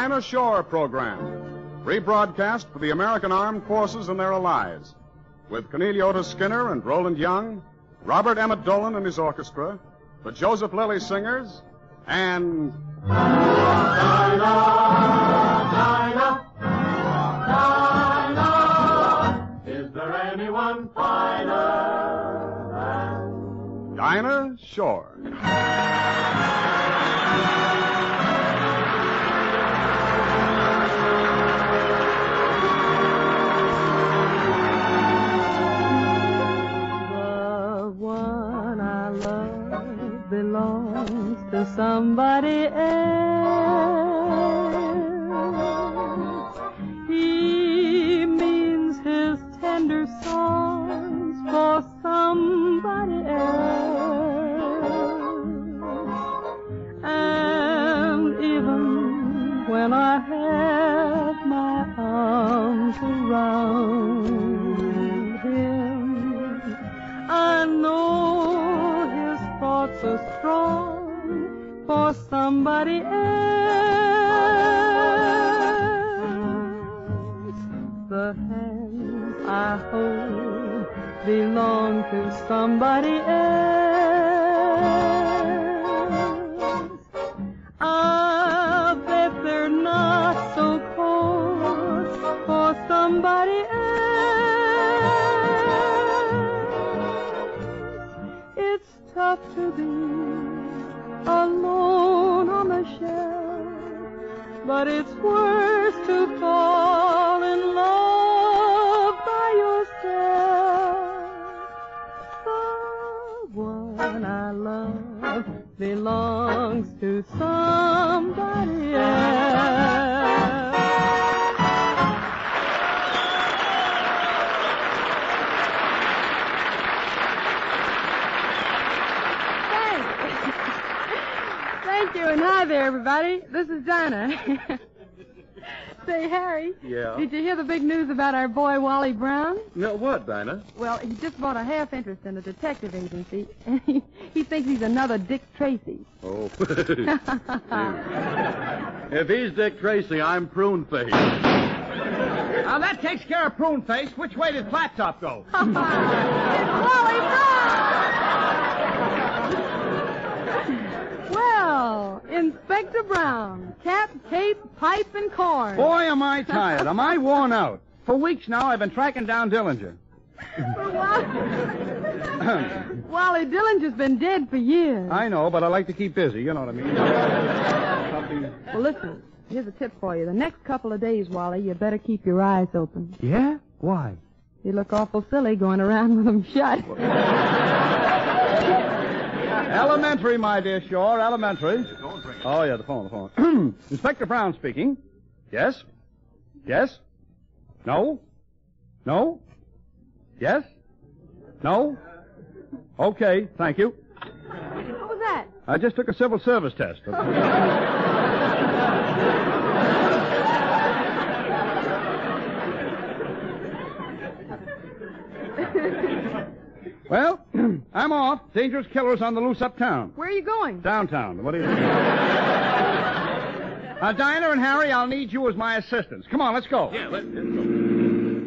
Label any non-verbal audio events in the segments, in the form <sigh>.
The Dinah Shore Program, rebroadcast for the American Armed Forces and their allies, with Cornelia Otis Skinner and Roland Young, Robert Emmett Dolan and his orchestra, the Joseph Lilley Singers, and. Is there anyone finer than Dinah Shore. Belongs to somebody else. He means his tender songs for somebody else. The hands I hold belong to somebody else. I bet they're not so cold for somebody else. It's tough to be alone shelf, but it's worse to fall in love by yourself. The one I love belongs to somebody there, everybody. This is Dinah. <laughs> Say, Harry. Yeah? Did you hear the big news about our boy Wally Brown? No, what, Dinah? Well, he just bought a half interest in a detective agency, and he, he thinks he's another Dick Tracy. Oh. <laughs> <laughs> if he's Dick Tracy, I'm Prune Face. Now that takes care of Prune Face. Which way did Flat Top go? it's Wally Brown! well, Inspector Brown, cap, cape, pipe, and corn. Boy, am I tired. Am I worn out? For weeks now, I've been tracking down Dillinger. What? <laughs> Wally Dillinger's been dead for years. I know, but I like to keep busy. You know what I mean? Well, listen, here's a tip for you. The next couple of days, Wally, you better keep your eyes open. Yeah? Why? You look awful silly going around with them shut. <laughs> Elementary, my dear Shore, elementary. Oh, yeah, the phone, the phone. <clears throat> Inspector Brown speaking. Yes? Yes? No? No? Yes? No? Okay, thank you. what was that? I just took a civil service test. <laughs> well, <clears throat> I'm off. Dangerous killers on the loose uptown. Where are you going? Downtown. What do you think? <laughs> uh, Dinah and Harry, I'll need you as my assistants. Come on, let's go. Yeah, let's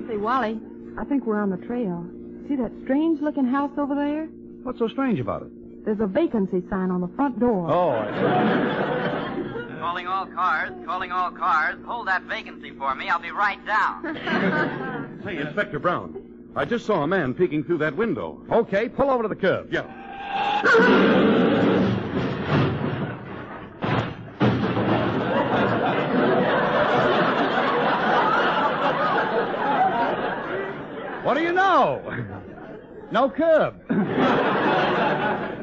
Say, Wally, I think we're on the trail. See that strange looking house over there? What's so strange about it? There's a vacancy sign on the front door. Oh, I <laughs> Calling all cars, calling all cars. Hold that vacancy for me. I'll be right down. <laughs> Hey, Inspector Brown. I just saw a man peeking through that window. Okay, pull over to the curb. Yeah. What do you know? No curb.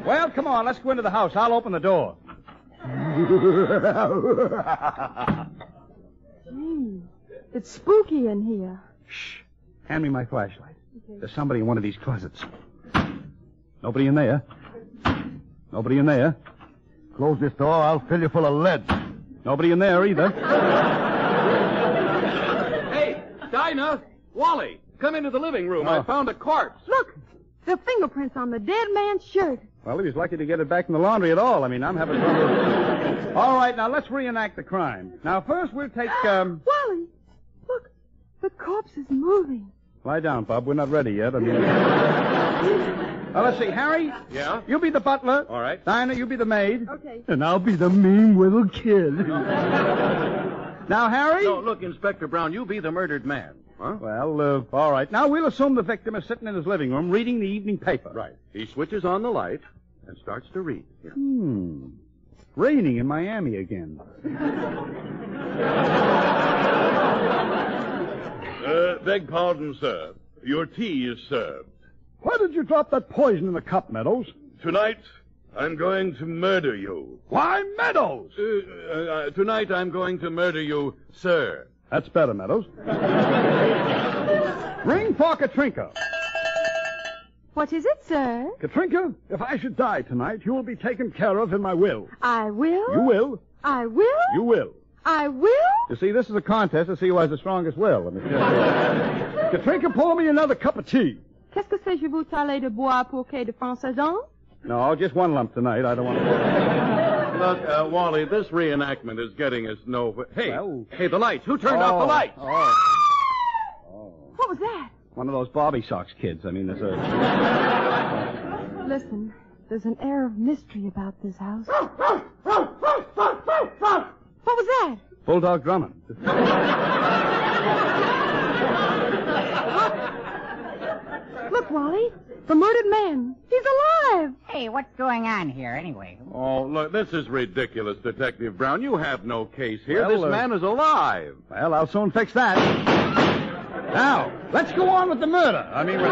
well, come on, let's go into the house. I'll open the door. Gee, it's spooky in here. Shh. Hand me my flashlight. There's somebody in one of these closets. Nobody in there. Nobody in there. Close this door, I'll fill you full of lead. Nobody in there either. Hey, Dinah! Wally! Come into the living room. I Oh. found a corpse. Look, the fingerprints on the dead man's shirt. Well, he was lucky to get it back in the laundry at all. I mean, I'm having trouble. All right, right, now let's reenact the crime. Now, first we'll take, um... Wally, look, the corpse is moving. Lie down, Bob. We're not ready yet. I mean... now, let's see. Harry, Yeah? you be the butler. All right. Dinah, you be the maid. Okay. And I'll be the mean little kid. now, Harry? No, look, Inspector Brown, you be the murdered man. Huh? Well, uh, all right. Now, we'll assume the victim is sitting in his living room reading the evening paper. Right. He switches on the light and starts to read. Yeah. Hmm. Raining in Miami again. <laughs> Uh, beg pardon, sir. Your tea is served. Why did you drop that poison in the cup, Meadows? Tonight, I'm going to murder you. Why, Meadows? Uh, uh, tonight I'm going to murder you, sir. That's better, Meadows. <laughs> Ring for Katrinka. What is it, sir? Katrinka, if I should die tonight, you will be taken care of in my will. I will. You will. I will. You will. I will. You see, this is a contest to see who has the strongest will. Let me tell you. Katrinka, pour me another cup of tea. Qu'est-ce que c'est je vous allez de boire pour que de Français No, just one lump tonight. I don't want to. Look, uh, Wally, this reenactment is getting us nowhere. Hey, Well- hey, the lights. Who turned off the lights? Oh. What was that? One of those Bobby Sox kids. I mean, there's a. Listen, there's an air of mystery about this house. <laughs> What was that? Bulldog Drummond. Look, Wally. The murdered man. He's alive. Hey, what's going on here anyway? Oh, look, this is ridiculous, Detective Brown. You have no case here. Well, this uh, man is alive. Well, I'll soon fix that. Now, let's go on with the murder. I mean, we're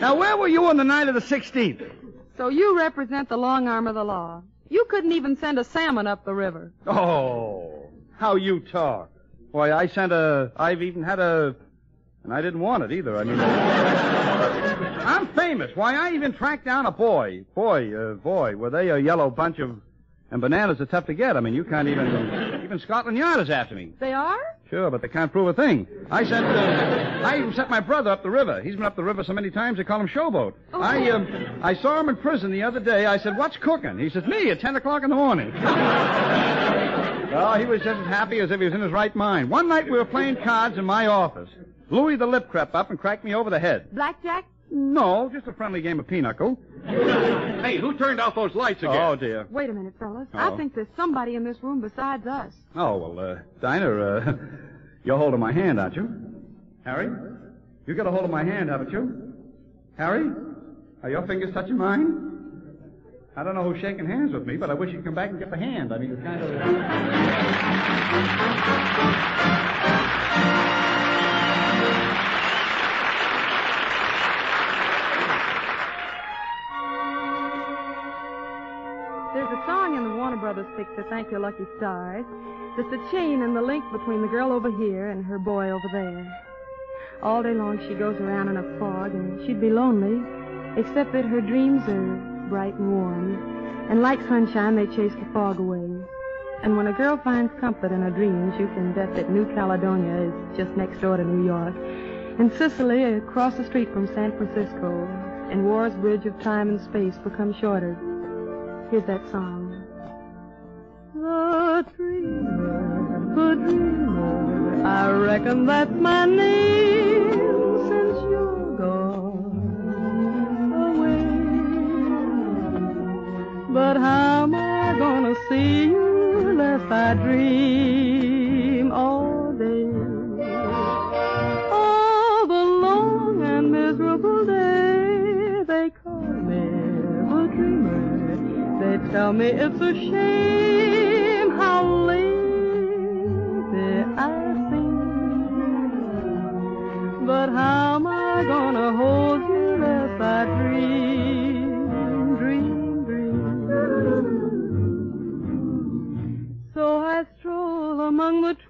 now, where were you on the night of the 16th? So you represent the long arm of the law. You couldn't even send a salmon up the river. Oh, how you talk. Why, I sent a. I've even had a. And I didn't want it either. I mean. I'm famous. Why, I even tracked down a boy. Boy, uh, boy, were they a yellow bunch of. And bananas are tough to get. I mean, you can't even. Even Scotland Yard is after me. They are? Sure, but they can't prove a thing. I sent, uh, I even sent my brother up the river. He's been up the river so many times they call him Showboat. Oh. I, um, I saw him in prison the other day. I said, "What's cooking?" He says, "Me at ten o'clock in the morning." <laughs> well, he was just as happy as if he was in his right mind. One night we were playing cards in my office. Louis the Lip crept up and cracked me over the head. Blackjack? No, just a friendly game of pinochle. <laughs> Hey, who turned out those lights again? Oh dear. Wait a minute, fellas. Oh. I think there's somebody in this room besides us. Oh well, uh, Dinah, uh, <laughs> you're holding my hand, aren't you? Harry, you got a hold of my hand, haven't you? Harry, are your fingers touching mine? I don't know who's shaking hands with me, but I wish you'd come back and get the hand. I mean, it's kind of. <laughs> Brothers picture, Thank Your Lucky Stars. That's the chain and the link between the girl over here and her boy over there. All day long she goes around in a fog and she'd be lonely, except that her dreams are bright and warm. And like sunshine, they chase the fog away. And when a girl finds comfort in her dreams, you can bet that New Caledonia is just next door to New York. And Sicily across the street from San Francisco. And war's bridge of time and space becomes shorter. Here's that song. The dreamer, the dreamer, I reckon that's my name since you're gone away. But how am I gonna see you lest I dream all day? All the long and miserable day they call me the dreamer. They tell me it's a shame I seem. But how am I gonna hold you lest I dream, dream, dream? So I stroll among the trees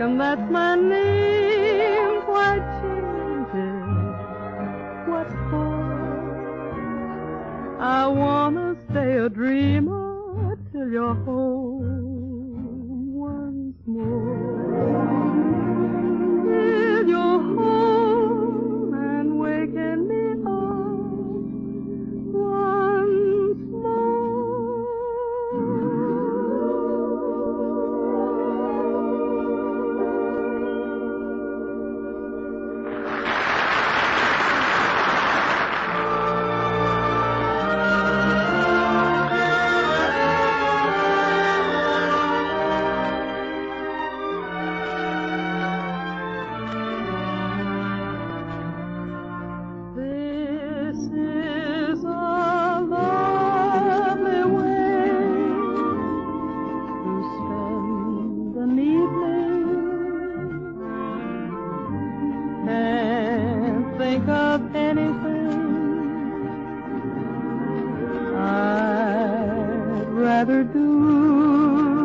Reckon that's my name. Why change it? What for? I wanna stay a dreamer till you're home rather do.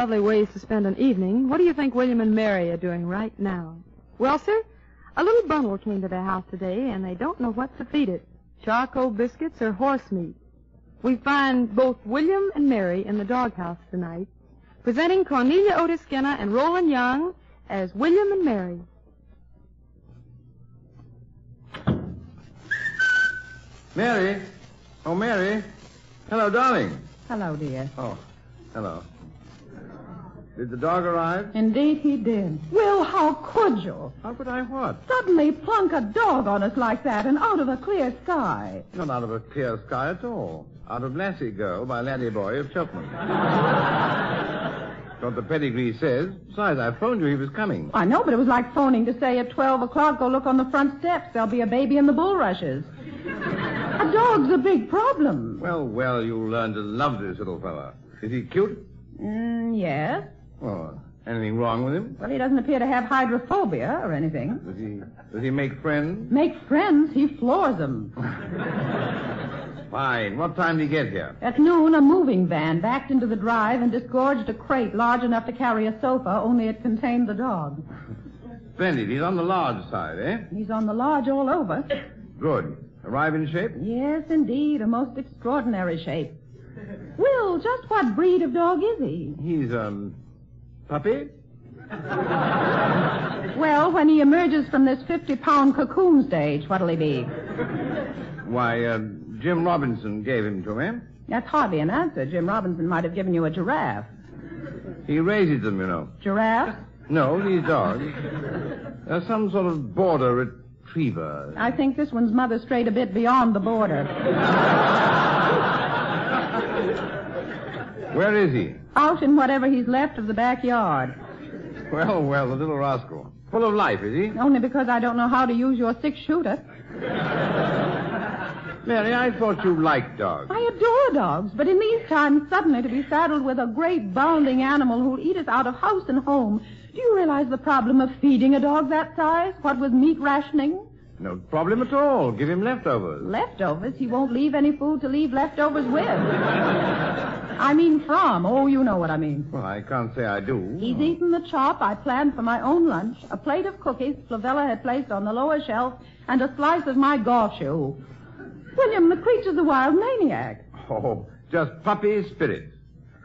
Lovely ways to spend an evening, what do you think William and Mary are doing right now? Well, sir, a little bundle came to their house today, and they don't know what to feed it: charcoal biscuits or horse meat. We find both William and Mary in the doghouse tonight, presenting Cornelia Otis Skinner and Roland Young as William and Mary. Mary? Oh, Mary. Hello, darling. Hello, dear. Oh, hello. Did the dog arrive? Indeed he did. Will, how could you? How could I what? Suddenly plunk a dog on us like that and out of a clear sky. Not out of a clear sky at all. Out of Lassie Girl by Laddie Boy of Cheltenham. <laughs> what the pedigree says. Besides, I phoned you he was coming. I know, but it was like phoning to say at 12 o'clock, go look on the front steps. There'll be a baby in the bulrushes. a dog's a big problem. Well, well, you'll learn to love this little fella. Is he cute? Mm, yes. Oh, anything wrong with him? Well, he doesn't appear to have hydrophobia or anything. Does he, does he make friends? Make friends, he floors them. <laughs> Fine. What time did he get here? At noon, a moving van backed into the drive and disgorged a crate large enough to carry a sofa, only it contained the dog. <laughs> Splendid. He's on the large side, eh? He's on the lodge all over. Good. Arrive in shape? Yes, indeed, a most extraordinary shape. Just what breed of dog is he? He's, um, puppy? <laughs> Well, when he emerges from this 50 pound cocoon stage, what'll he be? Why, uh, Jim Robinson gave him to me. That's hardly an answer. Jim Robinson might have given you a giraffe. He raises them, you know. Giraffe? No, these dogs. They're some sort of border retriever. I think this one's mother strayed a bit beyond the border. <laughs> Where is he? Out in whatever he's left of the backyard. Well, well, the little rascal. Full of life, is he? Only because I don't know how to use your six shooter. Mary, I thought you liked dogs. I adore dogs, but in these times, suddenly to be saddled with a great bounding animal who'll eat us out of house and home. Do you realize the problem of feeding a dog that size? What with meat rationing? No problem at all. Give him leftovers. Leftovers? He won't leave any food to leave leftovers with. I mean from. Oh, you know what I mean. Well, I can't say I do. He's eaten the chop I planned for my own lunch, a plate of cookies Flavella had placed on the lower shelf, and a slice of my golf shoe. William, the creature's a wild maniac. Oh, just puppy spirits.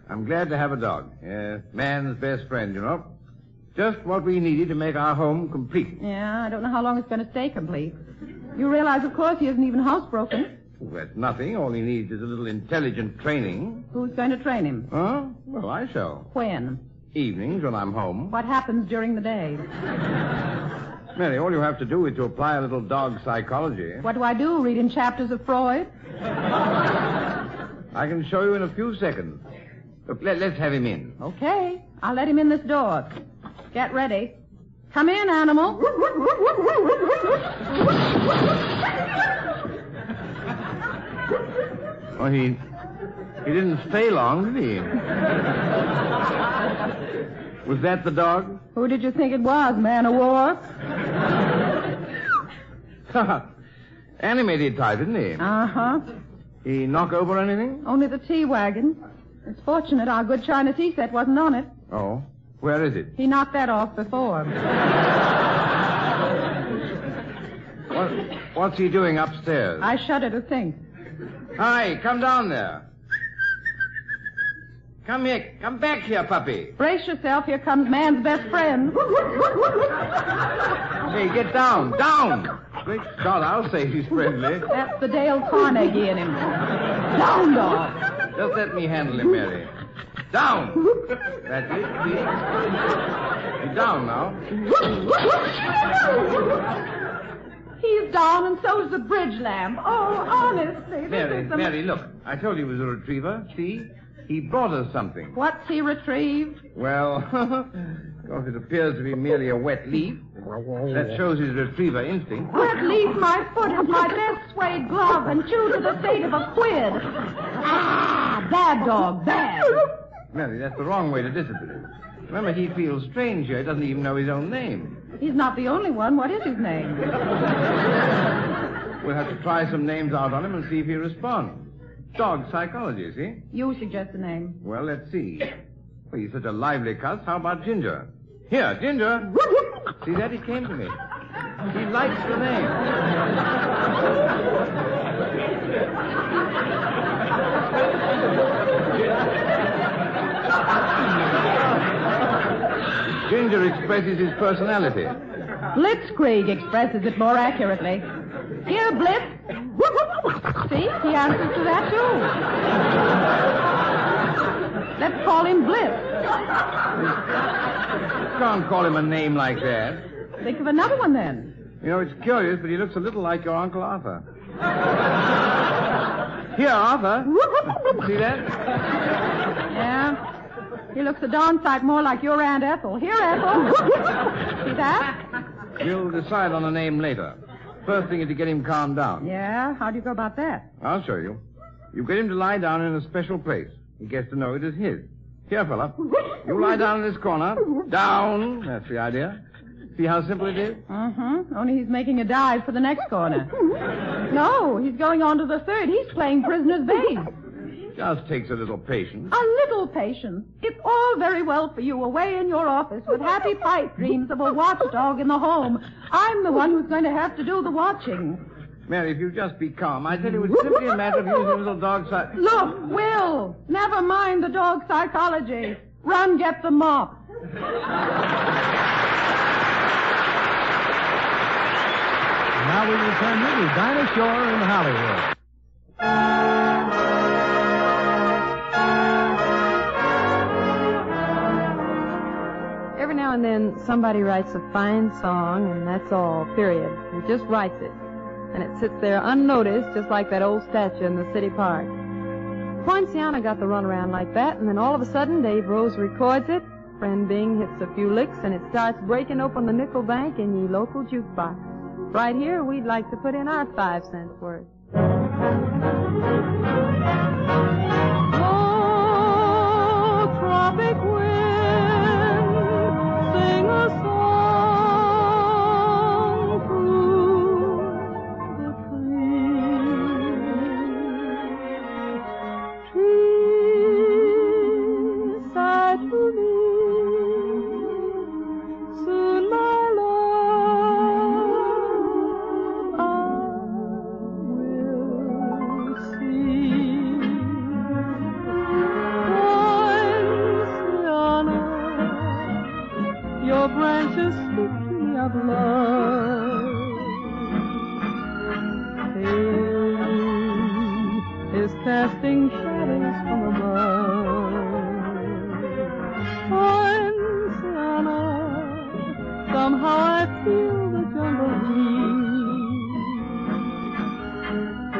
I'm glad to have a dog. Yes, man's best friend, you know. Just what we needed to make our home complete. Yeah, I don't know how long it's going to stay complete. You realize, of course, he isn't even housebroken. Well, that's nothing. All he needs is a little intelligent training. Who's going to train him? Huh? Well, I shall. When? Evenings when I'm home. What happens during the day? Mary, all you have to do is to apply a little dog psychology. What do I do? Read in chapters of Freud? I can show you in a few seconds. Look, let, let's have him in. Okay. I'll let him in this door. Get ready. Come in, animal. Well, he he didn't stay long, did he? Was that the dog? Who did you think it was, man of war? <laughs> Animated type, isn't he? Uh-huh. He knock over anything? Only the tea wagon. It's fortunate our good china tea set wasn't on it. Oh. Where is it? He knocked that off before. What, what's he doing upstairs? I shudder to think. Hi, come down there. Come here. Come back here, puppy. Brace yourself. Here comes man's best friend. Hey, get down. Down. Great Scott, I'll say he's friendly. That's the Dale Carnegie in him. Down, dog. Just let me handle him, Mary. Down. That's it. See? He's down now. He's down, and so's the bridge lamp. Oh, honestly. Mary, is. Mary, look. I told you he was a retriever. See? He brought us something. What's he retrieved? Well, <laughs> because it appears to be merely a wet leaf. That shows his retriever instinct. Wet leaf my foot of my best suede glove and chew to the state of a quid. Ah, bad dog, bad. Mary, that's the wrong way to discipline him. Remember, he feels strange here. He doesn't even know his own name. He's not the only one. What is his name? <laughs> We'll have to try some names out on him and see if he responds. Dog psychology, see? You suggest the name. Well, let's see. Well, he's such a lively cuss. How about Ginger? Here, Ginger. See that? He came to me. He likes the name. <laughs> Ginger expresses his personality. Blitzkrieg expresses it more accurately. Here, Blitz. See, he answers to that, too. Let's call him Blitz. Can't call him a name like that. Think of another one, then. You know, it's curious, but he looks a little like your Uncle Arthur. Here, Arthur. See that? Yeah. He looks a darn sight more like your Aunt Ethel. Here, Ethel. See that? We'll decide on a name later. First thing is to get him calmed down. Yeah, how do you go about that? I'll show you. You get him to lie down in a special place. He gets to know it is his. Here, fella. You lie down in this corner. Down. That's the idea. See how simple it is? Mm-hmm. Only he's making a dive for the next corner. No, he's going on to the third. He's playing prisoner's base. Just takes a little patience. A little patience. It's all very well for you away in your office with happy pipe dreams of a watchdog in the home. I'm the one who's going to have to do the watching. Mary, if you just be calm. I tell you, it's simply a matter of using a little dog side. Look, Will, never mind the dog psychology. Run, get the mop. Now we return you to Dinah Shore in Hollywood. Now and then, somebody writes a fine song, and that's all, period. He just writes it. And it sits there unnoticed, just like that old statue in the city park. Poinciana got the runaround like that, and then all of a sudden, Dave Rose records it. Friend Bing hits a few licks, and it starts breaking open the nickel bank in ye local jukebox. Right here, we'd like to put in our five cents worth.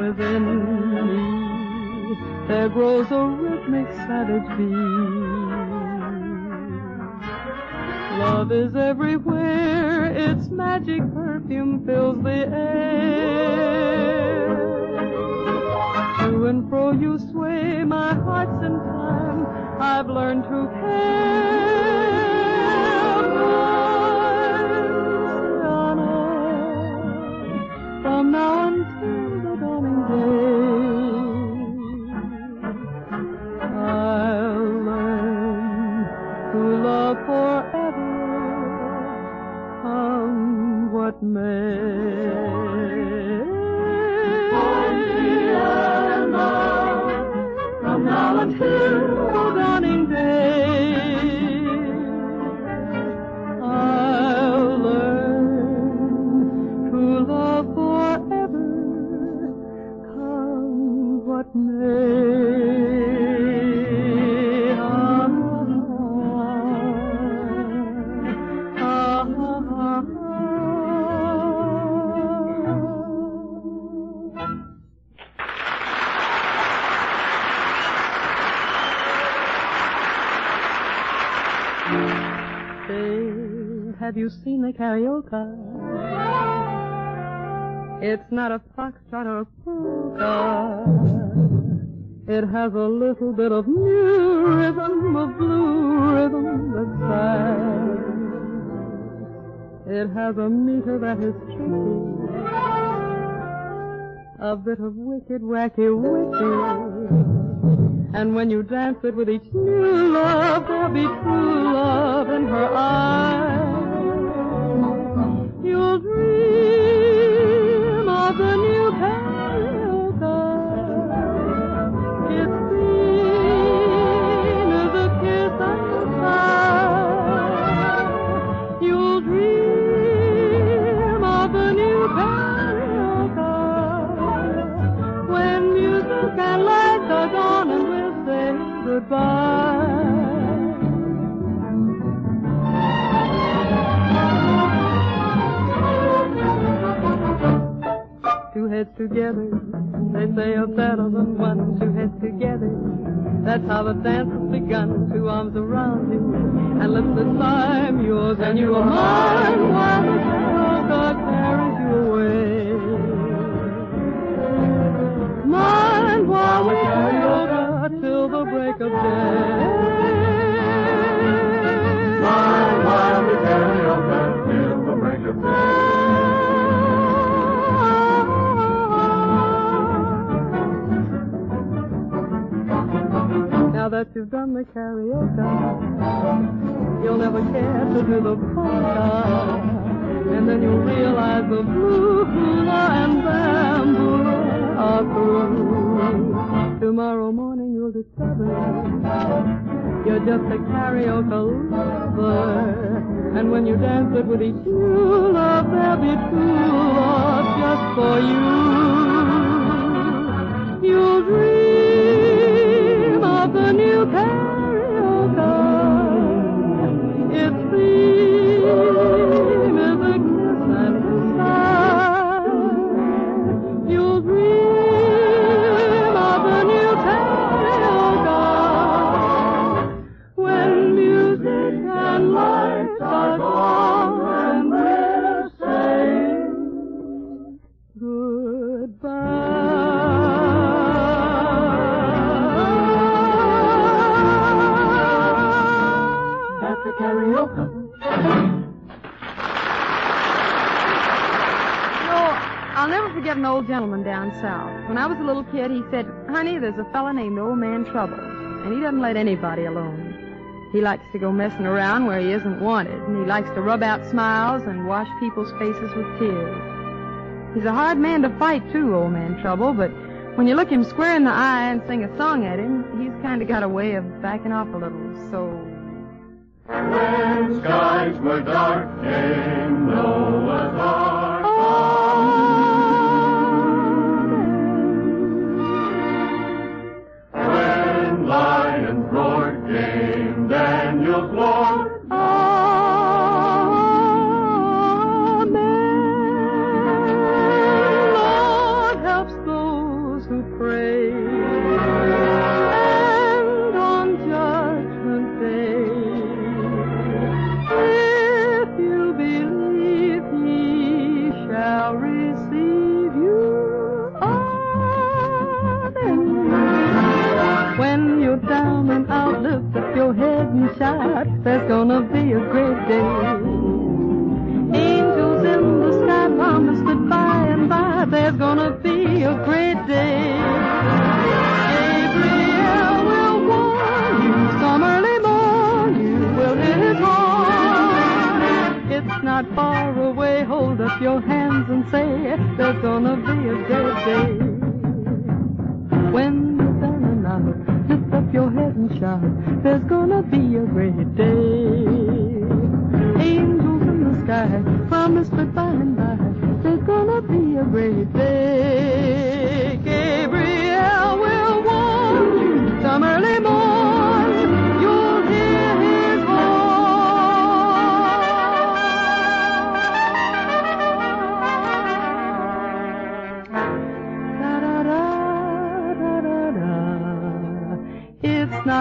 Within me. There grows a rhythmic beat. Love is everywhere, its magic perfume fills the air. To and fro you sway, my heart's in time. I've learned to care. From now until what may. From now until the dawning day, I'll learn to love forever, come what may. You seen the Carioca? It's not a foxtrot or a polka. It has a little bit of new rhythm, of blue rhythm that's sad. It has a meter that is tricky, a bit of wicked, wacky, wicked. And when you dance it with each new love, there'll be true love in her eyes. The Carioca, you'll never care to do the polka. And then you'll realize the blue hula and bamboo are through. Tomorrow morning you'll discover you're just a Carioca lover. And when you dance it with each new love, there'll be true love just for you. You'll dream When I was a little kid, he said, Honey, there's a fella named Old Man Trouble, and he doesn't let anybody alone. He likes to go messing around where he isn't wanted, and he likes to rub out smiles and wash people's faces with tears. He's a hard man to fight, too, Old Man Trouble, but when you look him square in the eye and sing a song at him, he's kind of got a way of backing off a little, so. When skies were dark in Noah's Ark. Gonna be a great day. When lift up your head and shout, there's gonna be a great day. Angels in the sky promise that by and by there's gonna be a great day.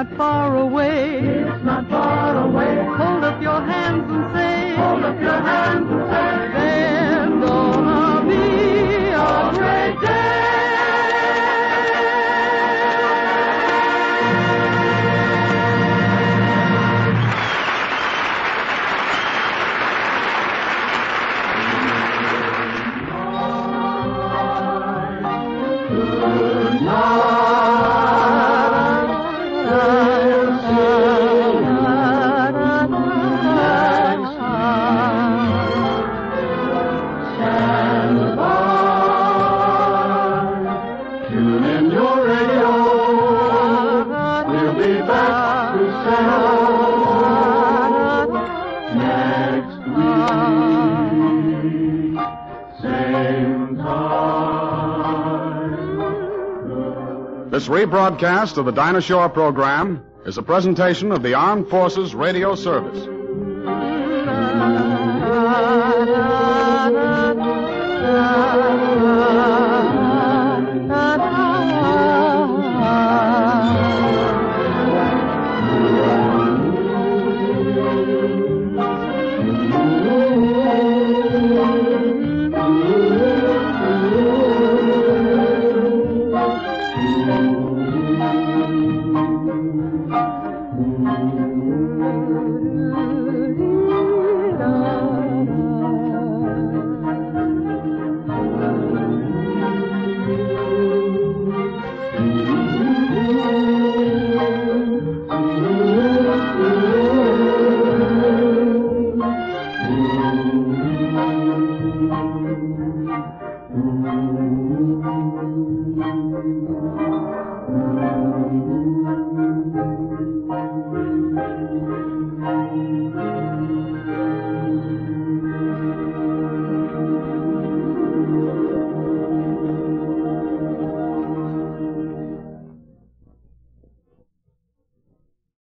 Not far away. It's not far away. Hold up your hands and say. Hold up your hands rebroadcast of the Dinah Shore program is a presentation of the Armed Forces Radio Service.